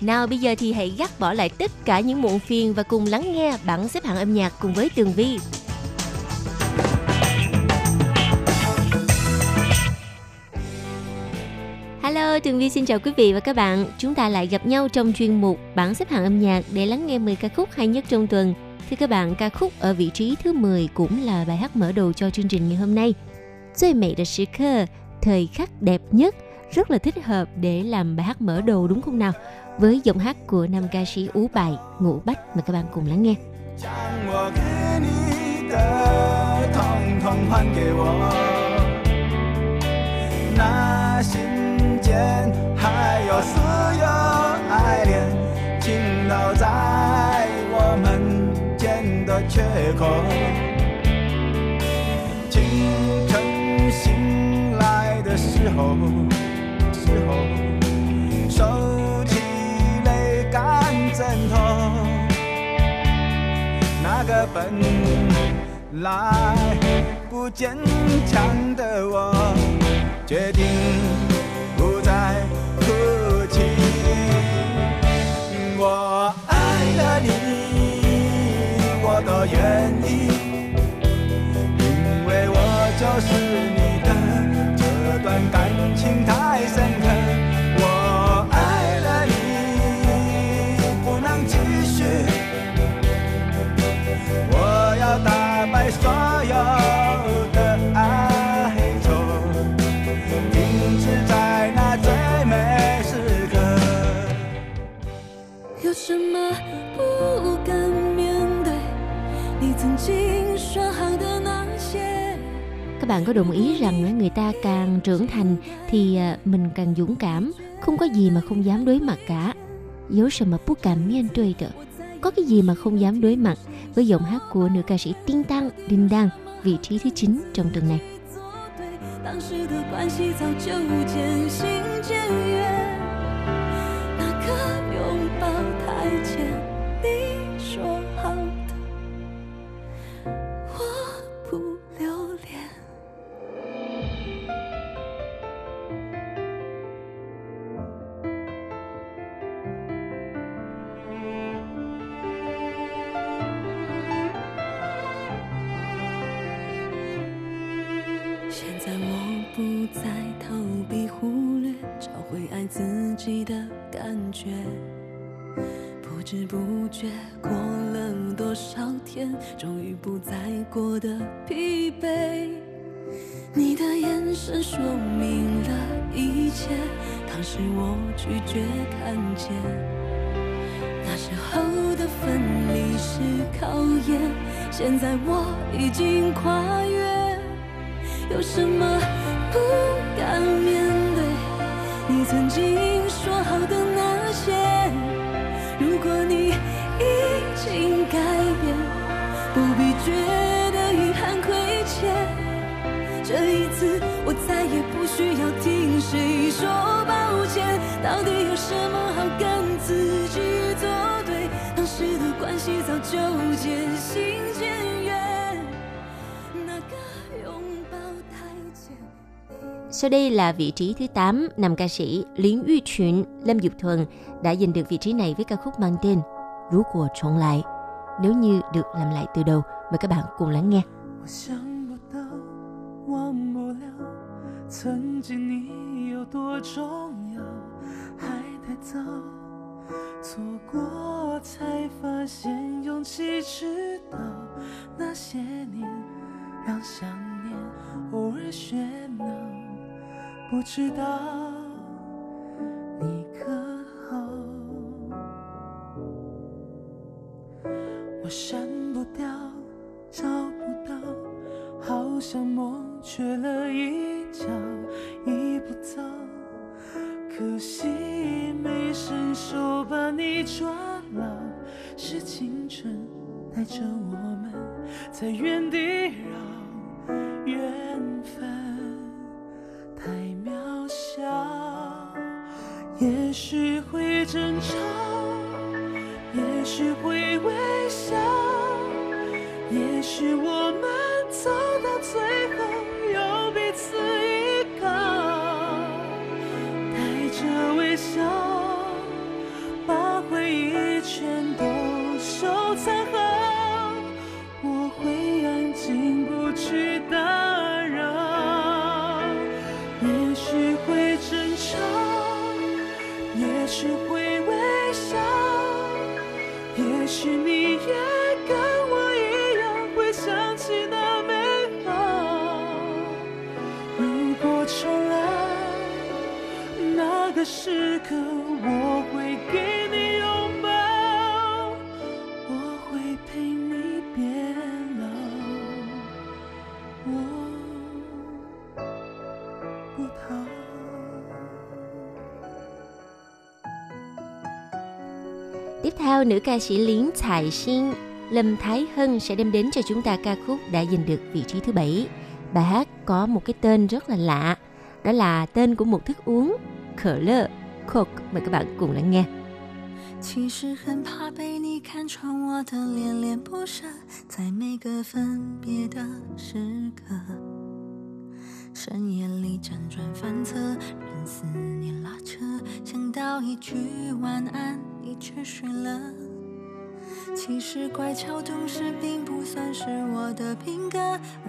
Nào bây giờ thì hãy gác bỏ lại tất cả những muộn phiền và cùng lắng nghe bảng xếp hạng âm nhạc cùng với Tường Vi. Hello, Tường Vi xin chào quý vị và các bạn. Chúng ta lại gặp nhau trong chuyên mục bảng xếp hạng âm nhạc để lắng nghe 10 ca khúc hay nhất trong tuần. Thưa các bạn, ca khúc ở vị trí thứ 10 cũng là bài hát mở đầu cho chương trình ngày hôm nay.最美的时刻, thời khắc đẹp nhất, rất là thích hợp để làm bài hát mở đầu đúng không nào? Với giọng hát của nam ca sĩ Ú Bài, Ngũ Bách mời các bạn cùng lắng nghe. 将我给你的统统还给我，那心间还有所有爱恋，倾倒在我们间的缺口。清晨醒来的时候， 时候收起泪干枕头。那个本来不坚强的我，决定不再哭泣。我爱了你，我都愿意，太深刻，Các bạn có đồng ý rằng á, người ta càng trưởng thành thì à, mình càng dũng cảm, không có gì mà không dám đối mặt cả. Dấu什么不敢面对的 có cái gì mà không dám đối mặt với giọng hát của nữ ca sĩ Tinh Tăng Đinh Đăng vị trí thứ 9 trong tuần này. 当时的关系早就渐行渐远，那个拥抱太 己的感觉。不知不觉过了多少天，终于不再过得疲惫。你的眼神说明了一切，当时我拒绝看见。那时候的分离是考验，现在我已经跨越。有什么不敢面对？曾经说好的那些，如果你已经改变，不必觉得遗憾亏欠。这一次，我再也不需要听谁说抱歉。到底有什么好跟自己作对？当时的关系早就渐行渐远。Sau đây là vị trí thứ 8, nam ca sĩ Liên Uy Chuyện, Lâm Dục Thuần đã giành được vị trí này với ca khúc mang tên Rú của trọn lại. Nếu như được làm lại từ đầu, mời các bạn cùng lắng nghe. 我想不到，忘不了，曾经你有多重要，还太早，错过才发现勇气知道，那些年让想念偶尔喧闹， 不知道你可好。我删不掉，找不到，好像梦缺了一角，一不走，可惜没伸手把你抓牢，是青春带着我们在原地绕，也许会争吵，也许会微笑，也许我们 Tiếp theo, nữ ca sĩ Liến Thải Xin, Lâm Thái Hân sẽ đem đến cho chúng ta ca khúc đã giành được vị trí thứ bảy. Bài hát có một cái tên rất là lạ, đó là tên của một thức uống, khở lơ, Coke. Mời các bạn cùng lắng nghe. 其实很怕被你看穿我的恋恋不舍，在每个分别的时刻， 深夜里辗转反侧，任思念拉扯，想到一句晚安，你却睡了。其实乖巧懂事并不算是我的品格，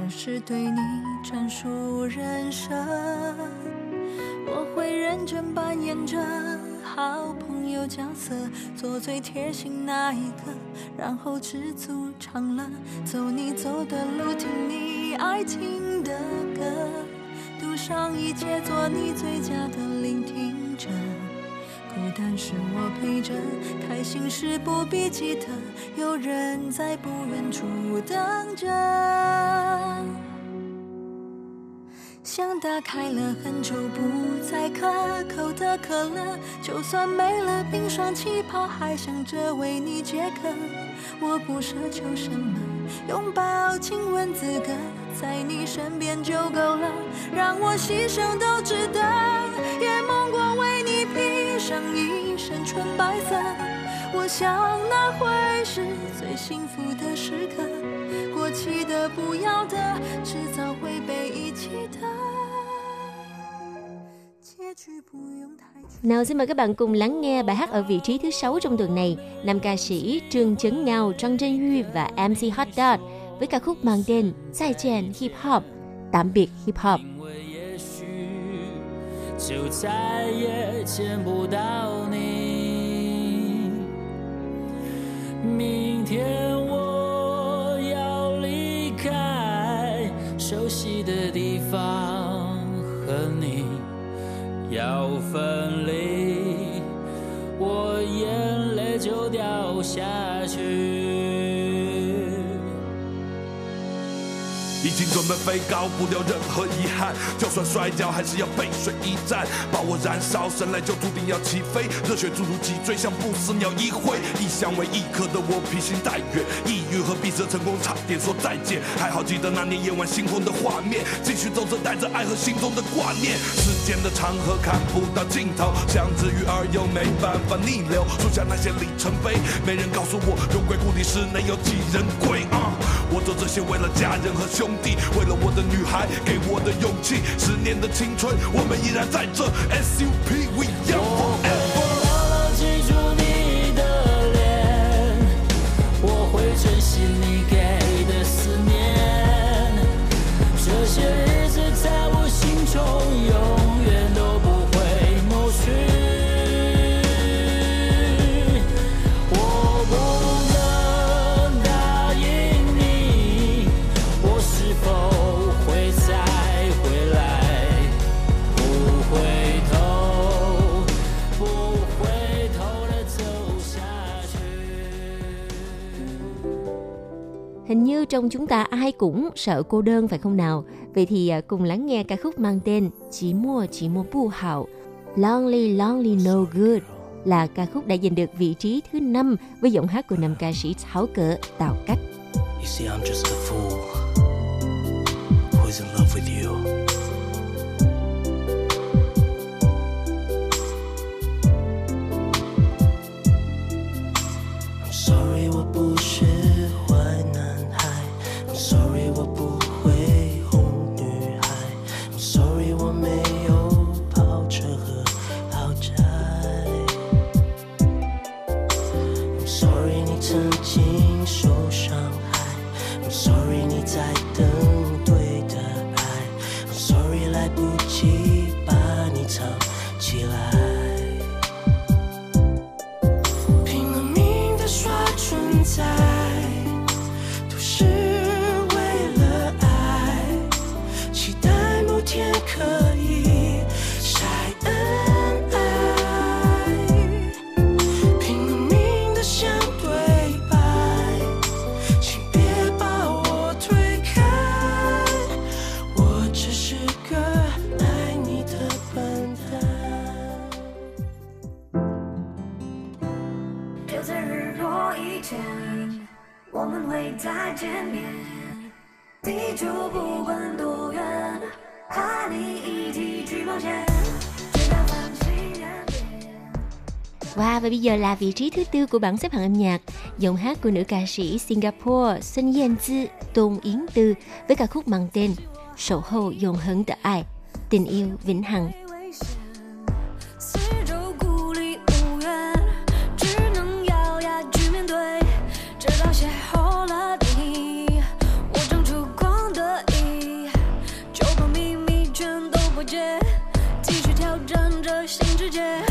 而是对你专属人设。我会认真扮演着好朋友角色，做最贴心那一个，然后知足常乐，走你走的路，听你爱听的，上一切，做你最佳的聆听者。孤单时我陪着，开心时不必记得，有人在不远处等着。像打开了很久不再可口的可乐，就算没了冰霜气泡，还想着为你解渴。我不奢求什么，拥抱、亲吻资格，在你身边就够了，让我牺牲都值得。也梦过为你披上一身纯白色，我想那会是最幸福的时刻。过期的、不要的，迟早会被遗弃的。Nào xin mời các bạn cùng lắng nghe bài hát ở vị trí thứ 6 trong tuần này. Nam ca sĩ Trương Chấn Ngao, Trang Trân Huy và MC Hot Dot với ca khúc mang tên Zai Jian Hip Hop, tạm biệt Hip Hop. 就再也见不到你。明天我要离开熟悉的地方，和你要分离，已经准备飞高，不留任何遗憾。就算摔跤，还是要背水一战，把我燃烧，生来就注定要起飞。热血注入脊椎，像不死鸟一挥。一向为一颗的我披星戴月，抑郁和闭塞成功差点说再见。还好记得那年夜晚星空的画面，继续走着带着爱和心中的挂念。时间的长河看不到尽头，像只鱼儿又没办法逆流。树下那些里程碑，没人告诉我荣归故里时能有几人归啊！我做这些为了家人和兄弟弟，为了我的女孩给我的勇气。十年的青春，我们依然在这。SUP，We young 我 forever。牢牢记住你的脸，我会珍惜你给的思念。这些日子在我心中永 Hình như trong chúng ta ai cũng sợ cô đơn phải không nào? Vậy thì à, cùng lắng nghe ca khúc mang tên Chỉ mua chỉ mua bu hảo Lonely lonely no good là ca khúc đã giành được vị trí thứ năm với giọng hát của nam ca sĩ tháo cỡ Tào Cách. You see, I'm just a fool who's in love with you. bây giờ là vị trí thứ tư của bảng xếp hạng âm nhạc, giọng hát của nữ ca sĩ Singapore Sun Yen Yanzi Tôn Yến Tư với ca khúc mang tên Sổ hậu dồn hứng tờ ai, tình yêu vĩnh hằng. Yeah.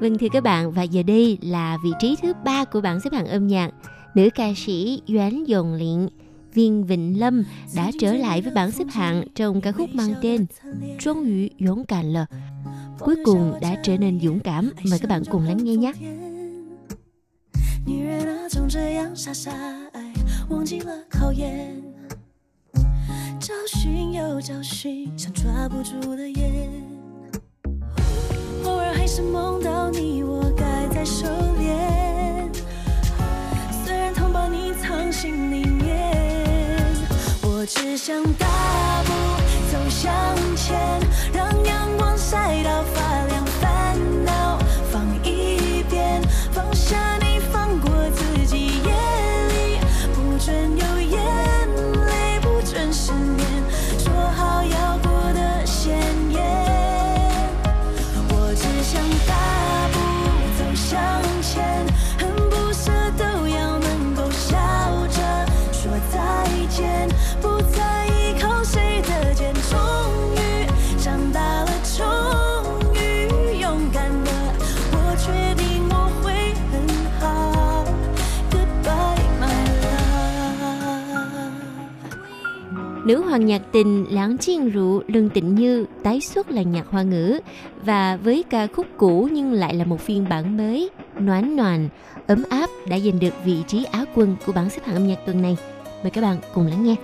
Vâng thưa các bạn và giờ đây là vị trí thứ ba của bảng xếp hạng âm nhạc. Nữ ca sĩ Doãn Dòng Liện, Viên Vịnh Lâm đã trở lại với bảng xếp hạng trong ca khúc mang tên Trung Yu Dũng Cảm Lờ. Cuối cùng đã trở nên dũng cảm. Mời các bạn cùng lắng nghe nhé. 女人啊，总这样傻傻爱，忘记了考验。找寻又找寻，像抓不住的烟。 还是梦到你，我该在收敛。虽然痛把你藏心里面，我只想大步走向前，让阳光晒到发亮，烦恼 Nữ hoàng nhạc tình Lãng Chiên Rượu, Lương Tịnh Như tái xuất là nhạc hoa ngữ và với ca khúc cũ nhưng lại là một phiên bản mới noán noàn, ấm áp đã giành được vị trí Á quân của bảng xếp hạng âm nhạc tuần này. Mời các bạn cùng lắng nghe.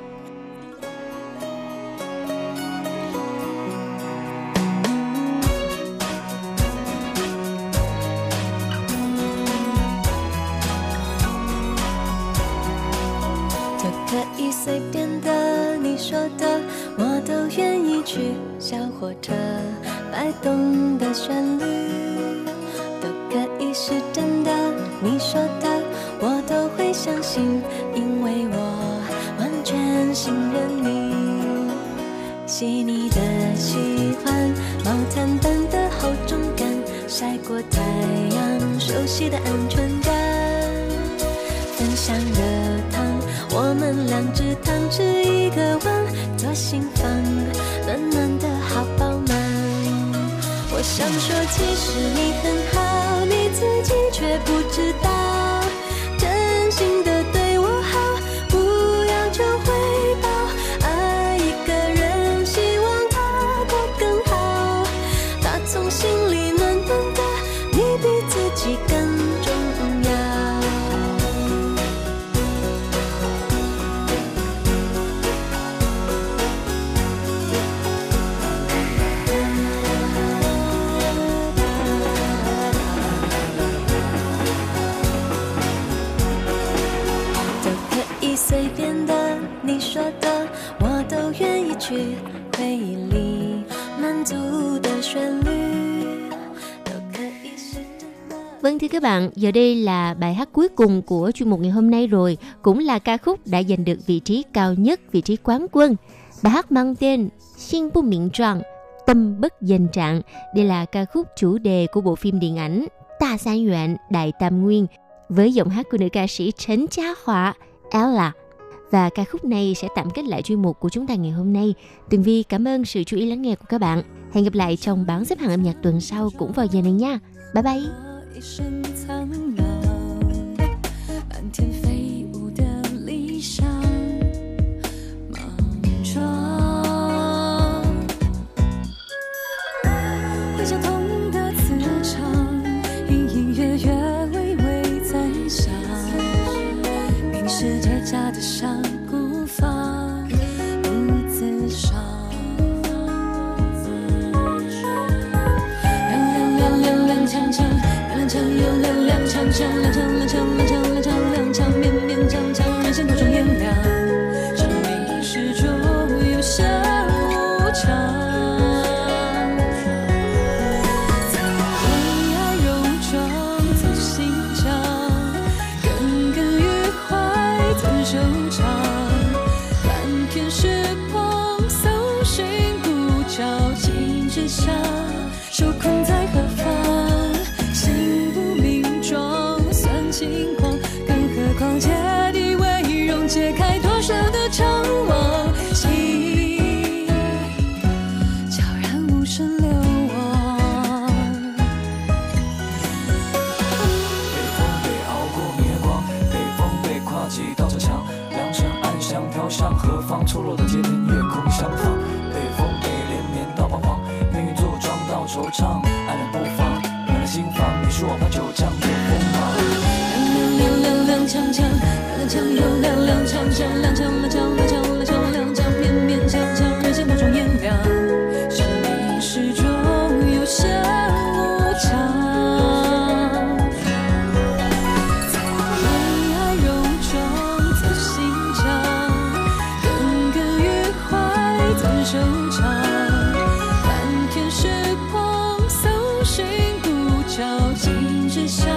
是真的，你说的我都会相信，因为我完全信任你。细腻的喜欢，毛毯般的厚重感，晒过太阳，熟悉的安全 tu es beau. bạn, giờ đây là bài hát cuối cùng của chuyên mục ngày hôm nay rồi, cũng là ca khúc đã giành được vị trí cao nhất, vị trí quán quân. Bài hát mang tên Xin Bu Miệng Tròn, Tâm Bất Dành Trạng. Đây là ca khúc chủ đề của bộ phim điện ảnh Ta San Nguyện Đại Tam Nguyên với giọng hát của nữ ca sĩ Trấn Cha Họa, Ella. Và ca khúc này sẽ tạm kết lại chuyên mục của chúng ta ngày hôm nay. Tường Vi cảm ơn sự chú ý lắng nghe của các bạn. Hẹn gặp lại trong bảng xếp hạng âm nhạc tuần sau cũng vào giờ này nha. Bye bye! 只想。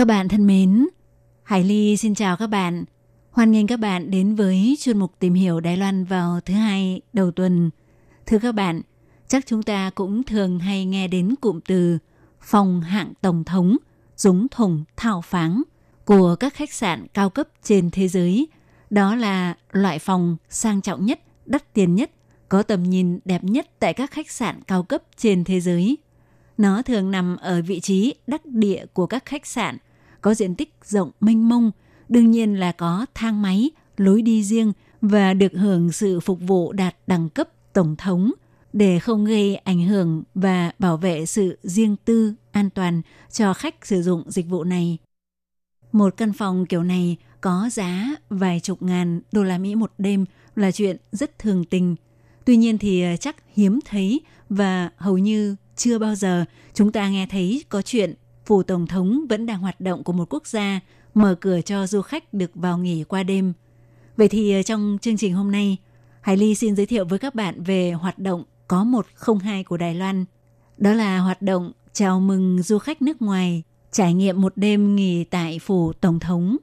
Các bạn thân mến, Hải Ly xin chào các bạn. Hoan nghênh các bạn đến với chuyên mục tìm hiểu Đài Loan vào thứ hai đầu tuần. Thưa các bạn, chắc chúng ta cũng thường hay nghe đến cụm từ phòng hạng tổng thống, dũng thùng thảo pháng của các khách sạn cao cấp trên thế giới. Đó là loại phòng sang trọng nhất, đắt tiền nhất, có tầm nhìn đẹp nhất tại các khách sạn cao cấp trên thế giới. Nó thường nằm ở vị trí đắc địa của các khách sạn, có diện tích rộng mênh mông, đương nhiên là có thang máy, lối đi riêng và được hưởng sự phục vụ đạt đẳng cấp tổng thống để không gây ảnh hưởng và bảo vệ sự riêng tư, an toàn cho khách sử dụng dịch vụ này. Một căn phòng kiểu này có giá vài chục ngàn đô la Mỹ một đêm là chuyện rất thường tình. Tuy nhiên thì ờ, chắc hiếm thấy và hầu như chưa bao giờ chúng ta nghe thấy có chuyện phủ tổng thống vẫn đang hoạt động của một quốc gia mở cửa cho du khách được vào nghỉ qua đêm. Vậy thì ờ, trong chương trình hôm nay, Hải Ly xin giới thiệu với các bạn về hoạt động có 102 của Đài Loan. Đó là hoạt động chào mừng du khách nước ngoài trải nghiệm một đêm nghỉ tại phủ tổng thống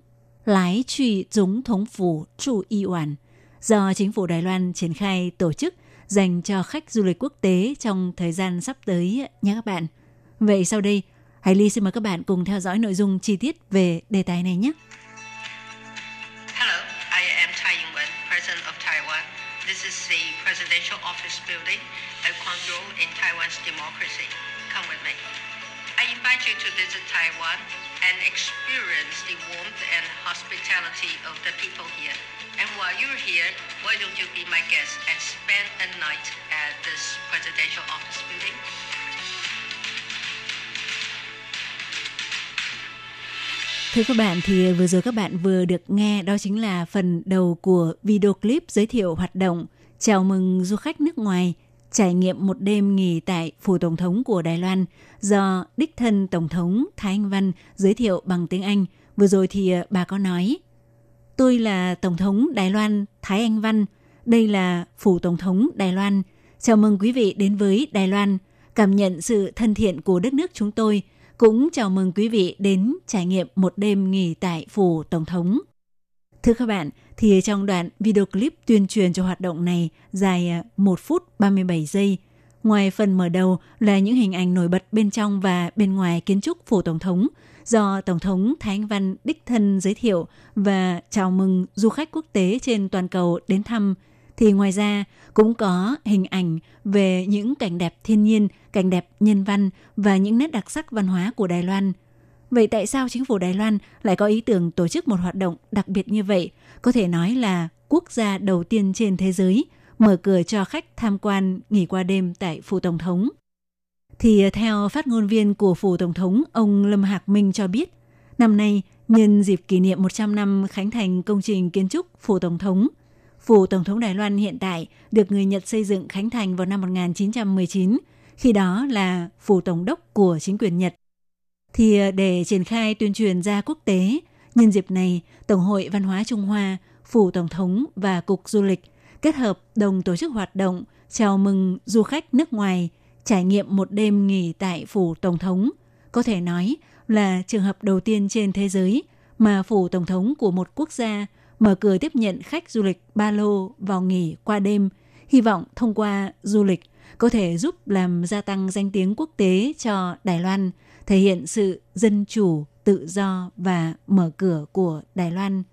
lái truy dũng thống phủ trụ y oản do chính phủ Đài Loan triển khai tổ chức dành cho khách du lịch quốc tế trong thời gian sắp tới nhé các bạn. Vậy sau đây, Hải Ly xin mời các bạn cùng theo dõi nội dung chi tiết về đề tài này nhé. Hello, I am Tsai Ing-wen, President of Taiwan. This is the presidential office building, a cornerstone in Taiwan's democracy. Come with me. I invite you to visit Taiwan and experience the warmth and hospitality of the people here. And while you're here, why don't you be my guest and spend a night at this presidential office building? Thưa các bạn, thì vừa rồi các bạn vừa được nghe đó chính là phần đầu của video clip giới thiệu hoạt động chào mừng du khách nước ngoài trải nghiệm một đêm nghỉ tại phủ tổng thống của Đài Loan do đích thân tổng thống Thái Anh Văn giới thiệu bằng tiếng Anh. Vừa rồi thì ờ, bà có nói, tôi là tổng thống Đài Loan Thái Anh Văn, đây là phủ tổng thống Đài Loan. Chào mừng quý vị đến với Đài Loan, cảm nhận sự thân thiện của đất nước chúng tôi. Cũng chào mừng quý vị đến trải nghiệm một đêm nghỉ tại phủ tổng thống. Thưa các bạn, thì trong đoạn video clip tuyên truyền cho hoạt động này dài à, 1 phút 37 giây, ngoài phần mở đầu là những hình ảnh nổi bật bên trong và bên ngoài kiến trúc phủ tổng thống do Tổng thống Thái Anh Văn đích thân giới thiệu và chào mừng du khách quốc tế trên toàn cầu đến thăm thì ngoài ra cũng có hình ảnh về những cảnh đẹp thiên nhiên, cảnh đẹp nhân văn và những nét đặc sắc văn hóa của Đài Loan. Vậy tại sao chính phủ Đài Loan lại có ý tưởng tổ chức một hoạt động đặc biệt như vậy? Có thể nói là quốc gia đầu tiên trên thế giới mở cửa cho khách tham quan nghỉ qua đêm tại phủ tổng thống. Thì à, theo phát ngôn viên của phủ tổng thống, ông Lâm Hạc Minh cho biết, năm nay nhân dịp kỷ niệm 100 năm khánh thành công trình kiến trúc phủ tổng thống, phủ tổng thống Đài Loan hiện tại được người Nhật xây dựng khánh thành vào năm 1919, khi đó là phủ tổng đốc của chính quyền Nhật. Thì ờ, để triển khai tuyên truyền ra quốc tế, nhân dịp này, Tổng hội Văn hóa Trung Hoa, Phủ Tổng thống và Cục Du lịch kết hợp đồng tổ chức hoạt động chào mừng du khách nước ngoài trải nghiệm một đêm nghỉ tại Phủ Tổng thống. Có thể nói là trường hợp đầu tiên trên thế giới mà Phủ Tổng thống của một quốc gia mở cửa tiếp nhận khách du lịch ba lô vào nghỉ qua đêm, hy vọng thông qua du lịch có thể giúp làm gia tăng danh tiếng quốc tế cho Đài Loan, thể hiện sự dân chủ, tự do và mở cửa của Đài Loan.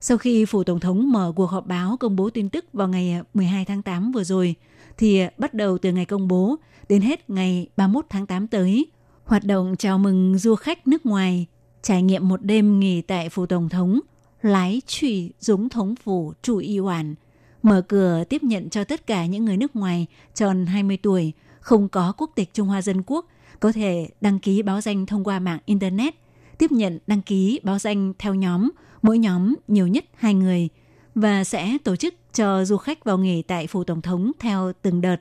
Sau khi phủ tổng thống mở cuộc họp báo công bố tin tức vào ngày 12 tháng 8 vừa rồi, thì bắt đầu từ ngày công bố đến hết ngày 31 tháng 8 tới, hoạt động chào mừng du khách nước ngoài trải nghiệm một đêm nghỉ tại phủ tổng thống lái trụy dũng thống phủ chủ y hoàn mở cửa tiếp nhận cho tất cả những người nước ngoài tròn 20 tuổi không có quốc tịch Trung Hoa Dân Quốc có thể đăng ký báo danh thông qua mạng Internet, tiếp nhận đăng ký báo danh theo nhóm, mỗi nhóm nhiều nhất hai người, và sẽ tổ chức cho du khách vào nghỉ tại phủ tổng thống theo từng đợt.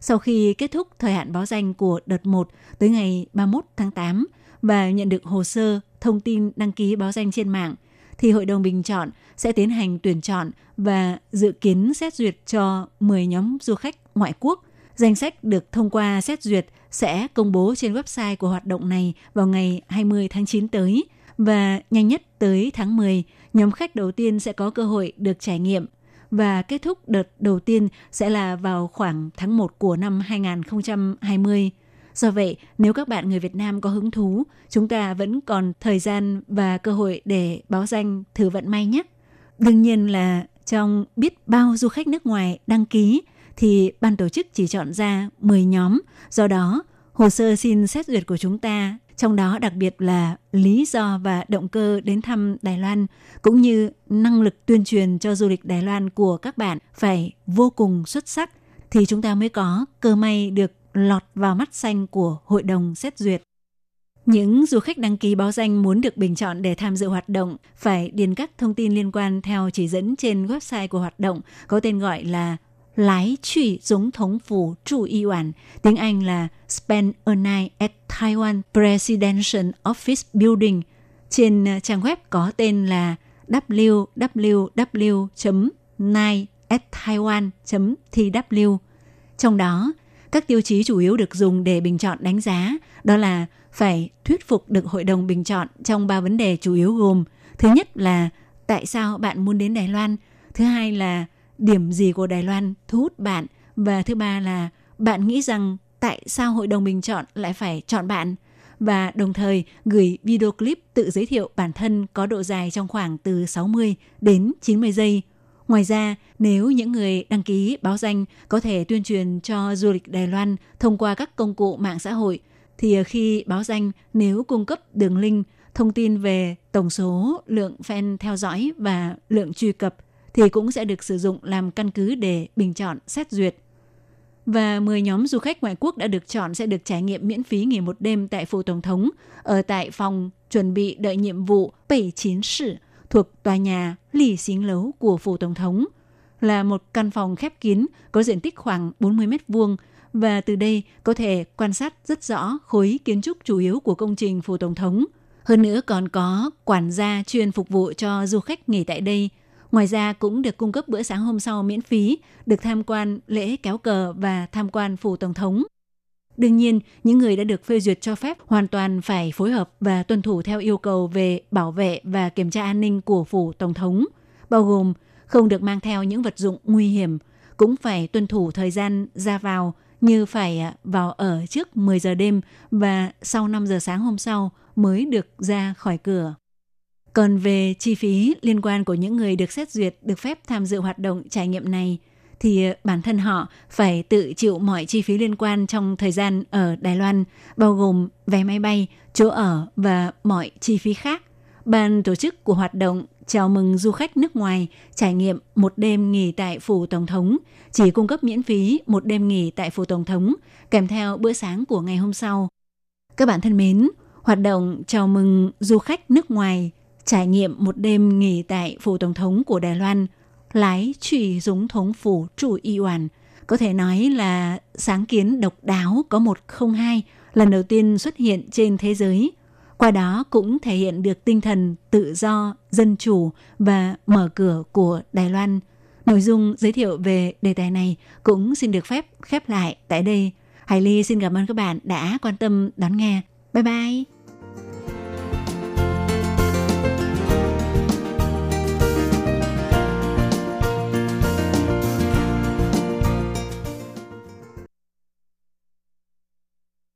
Sau khi kết thúc thời hạn báo danh của đợt 1 tới ngày 31 tháng 8 và nhận được hồ sơ, thông tin đăng ký báo danh trên mạng, thì Hội đồng Bình chọn sẽ tiến hành tuyển chọn và dự kiến xét duyệt cho 10 nhóm du khách ngoại quốc. Danh sách được thông qua xét duyệt sẽ công bố trên website của hoạt động này vào ngày 20 tháng 9 tới và nhanh nhất tới tháng 10, nhóm khách đầu tiên sẽ có cơ hội được trải nghiệm và kết thúc đợt đầu tiên sẽ là vào khoảng tháng 1 của năm 2020. Do vậy, nếu các bạn người Việt Nam có hứng thú, chúng ta vẫn còn thời gian và cơ hội để báo danh thử vận may nhé. Đương nhiên là trong biết bao du khách nước ngoài đăng ký thì ban tổ chức chỉ chọn ra 10 nhóm. Do đó, hồ sơ xin xét duyệt của chúng ta trong đó đặc biệt là lý do và động cơ đến thăm Đài Loan cũng như năng lực tuyên truyền cho du lịch Đài Loan của các bạn phải vô cùng xuất sắc thì chúng ta mới có cơ may được lọt vào mắt xanh của hội đồng xét duyệt. Những du khách đăng ký báo danh muốn được bình chọn để tham dự hoạt động phải điền các thông tin liên quan theo chỉ dẫn trên website của hoạt động có tên gọi là lái truy tổng thống phủ trụ y oản, tiếng Anh là Spend a Night at Taiwan Presidential Office Building. Trên ờ, trang web có tên là www night at taiwan tw Trong đó, các tiêu chí chủ yếu được dùng để bình chọn đánh giá đó là phải thuyết phục được hội đồng bình chọn trong ba vấn đề chủ yếu gồm thứ nhất là tại sao bạn muốn đến Đài Loan, thứ hai là điểm gì của Đài Loan thu hút bạn và thứ ba là bạn nghĩ rằng tại sao hội đồng bình chọn lại phải chọn bạn và đồng thời gửi video clip tự giới thiệu bản thân có độ dài trong khoảng từ 60 đến 90 giây. Ngoài ra, nếu những người đăng ký báo danh có thể tuyên truyền cho du lịch Đài Loan thông qua các công cụ mạng xã hội, thì khi báo danh nếu cung cấp đường link, thông tin về tổng số lượng fan theo dõi và lượng truy cập thì cũng sẽ được sử dụng làm căn cứ để bình chọn xét duyệt. Và 10 nhóm du khách ngoại quốc đã được chọn sẽ được trải nghiệm miễn phí nghỉ một đêm tại phủ tổng thống ở tại phòng chuẩn bị đợi nhiệm vụ Bảy Chiến Sử thuộc tòa nhà Lì Xính Lấu của phủ tổng thống là một căn phòng khép kín có diện tích khoảng 40 mét vuông và từ đây có thể quan sát rất rõ khối kiến trúc chủ yếu của công trình phủ tổng thống. Hơn nữa còn có quản gia chuyên phục vụ cho du khách nghỉ tại đây – Ngoài ra cũng được cung cấp bữa sáng hôm sau miễn phí, được tham quan lễ kéo cờ và tham quan phủ tổng thống. Đương nhiên, những người đã được phê duyệt cho phép hoàn toàn phải phối hợp và tuân thủ theo yêu cầu về bảo vệ và kiểm tra an ninh của phủ tổng thống, bao gồm không được mang theo những vật dụng nguy hiểm, cũng phải tuân thủ thời gian ra vào như phải à, vào ở trước 10 giờ đêm và sau 5 giờ sáng hôm sau mới được ra khỏi cửa. Còn về chi phí liên quan của những người được xét duyệt được phép tham dự hoạt động trải nghiệm này thì bản thân họ phải tự chịu mọi chi phí liên quan trong thời gian ở Đài Loan, bao gồm vé máy bay, chỗ ở và mọi chi phí khác. Ban tổ chức của hoạt động chào mừng du khách nước ngoài trải nghiệm một đêm nghỉ tại phủ tổng thống, chỉ cung cấp miễn phí một đêm nghỉ tại phủ tổng thống kèm theo bữa sáng của ngày hôm sau. Các bạn thân mến, hoạt động chào mừng du khách nước ngoài trải nghiệm một đêm nghỉ tại phủ tổng thống của Đài Loan, lái trụy dũng thống phủ chủ y hoàn, có thể nói là sáng kiến độc đáo có một không hai lần đầu tiên xuất hiện trên thế giới. Qua đó cũng thể hiện được tinh thần tự do, dân chủ và mở cửa của Đài Loan. Nội dung giới thiệu về đề tài này cũng xin được phép khép lại tại đây. Hải Ly xin cảm ơn các bạn đã quan tâm đón nghe. Bye bye!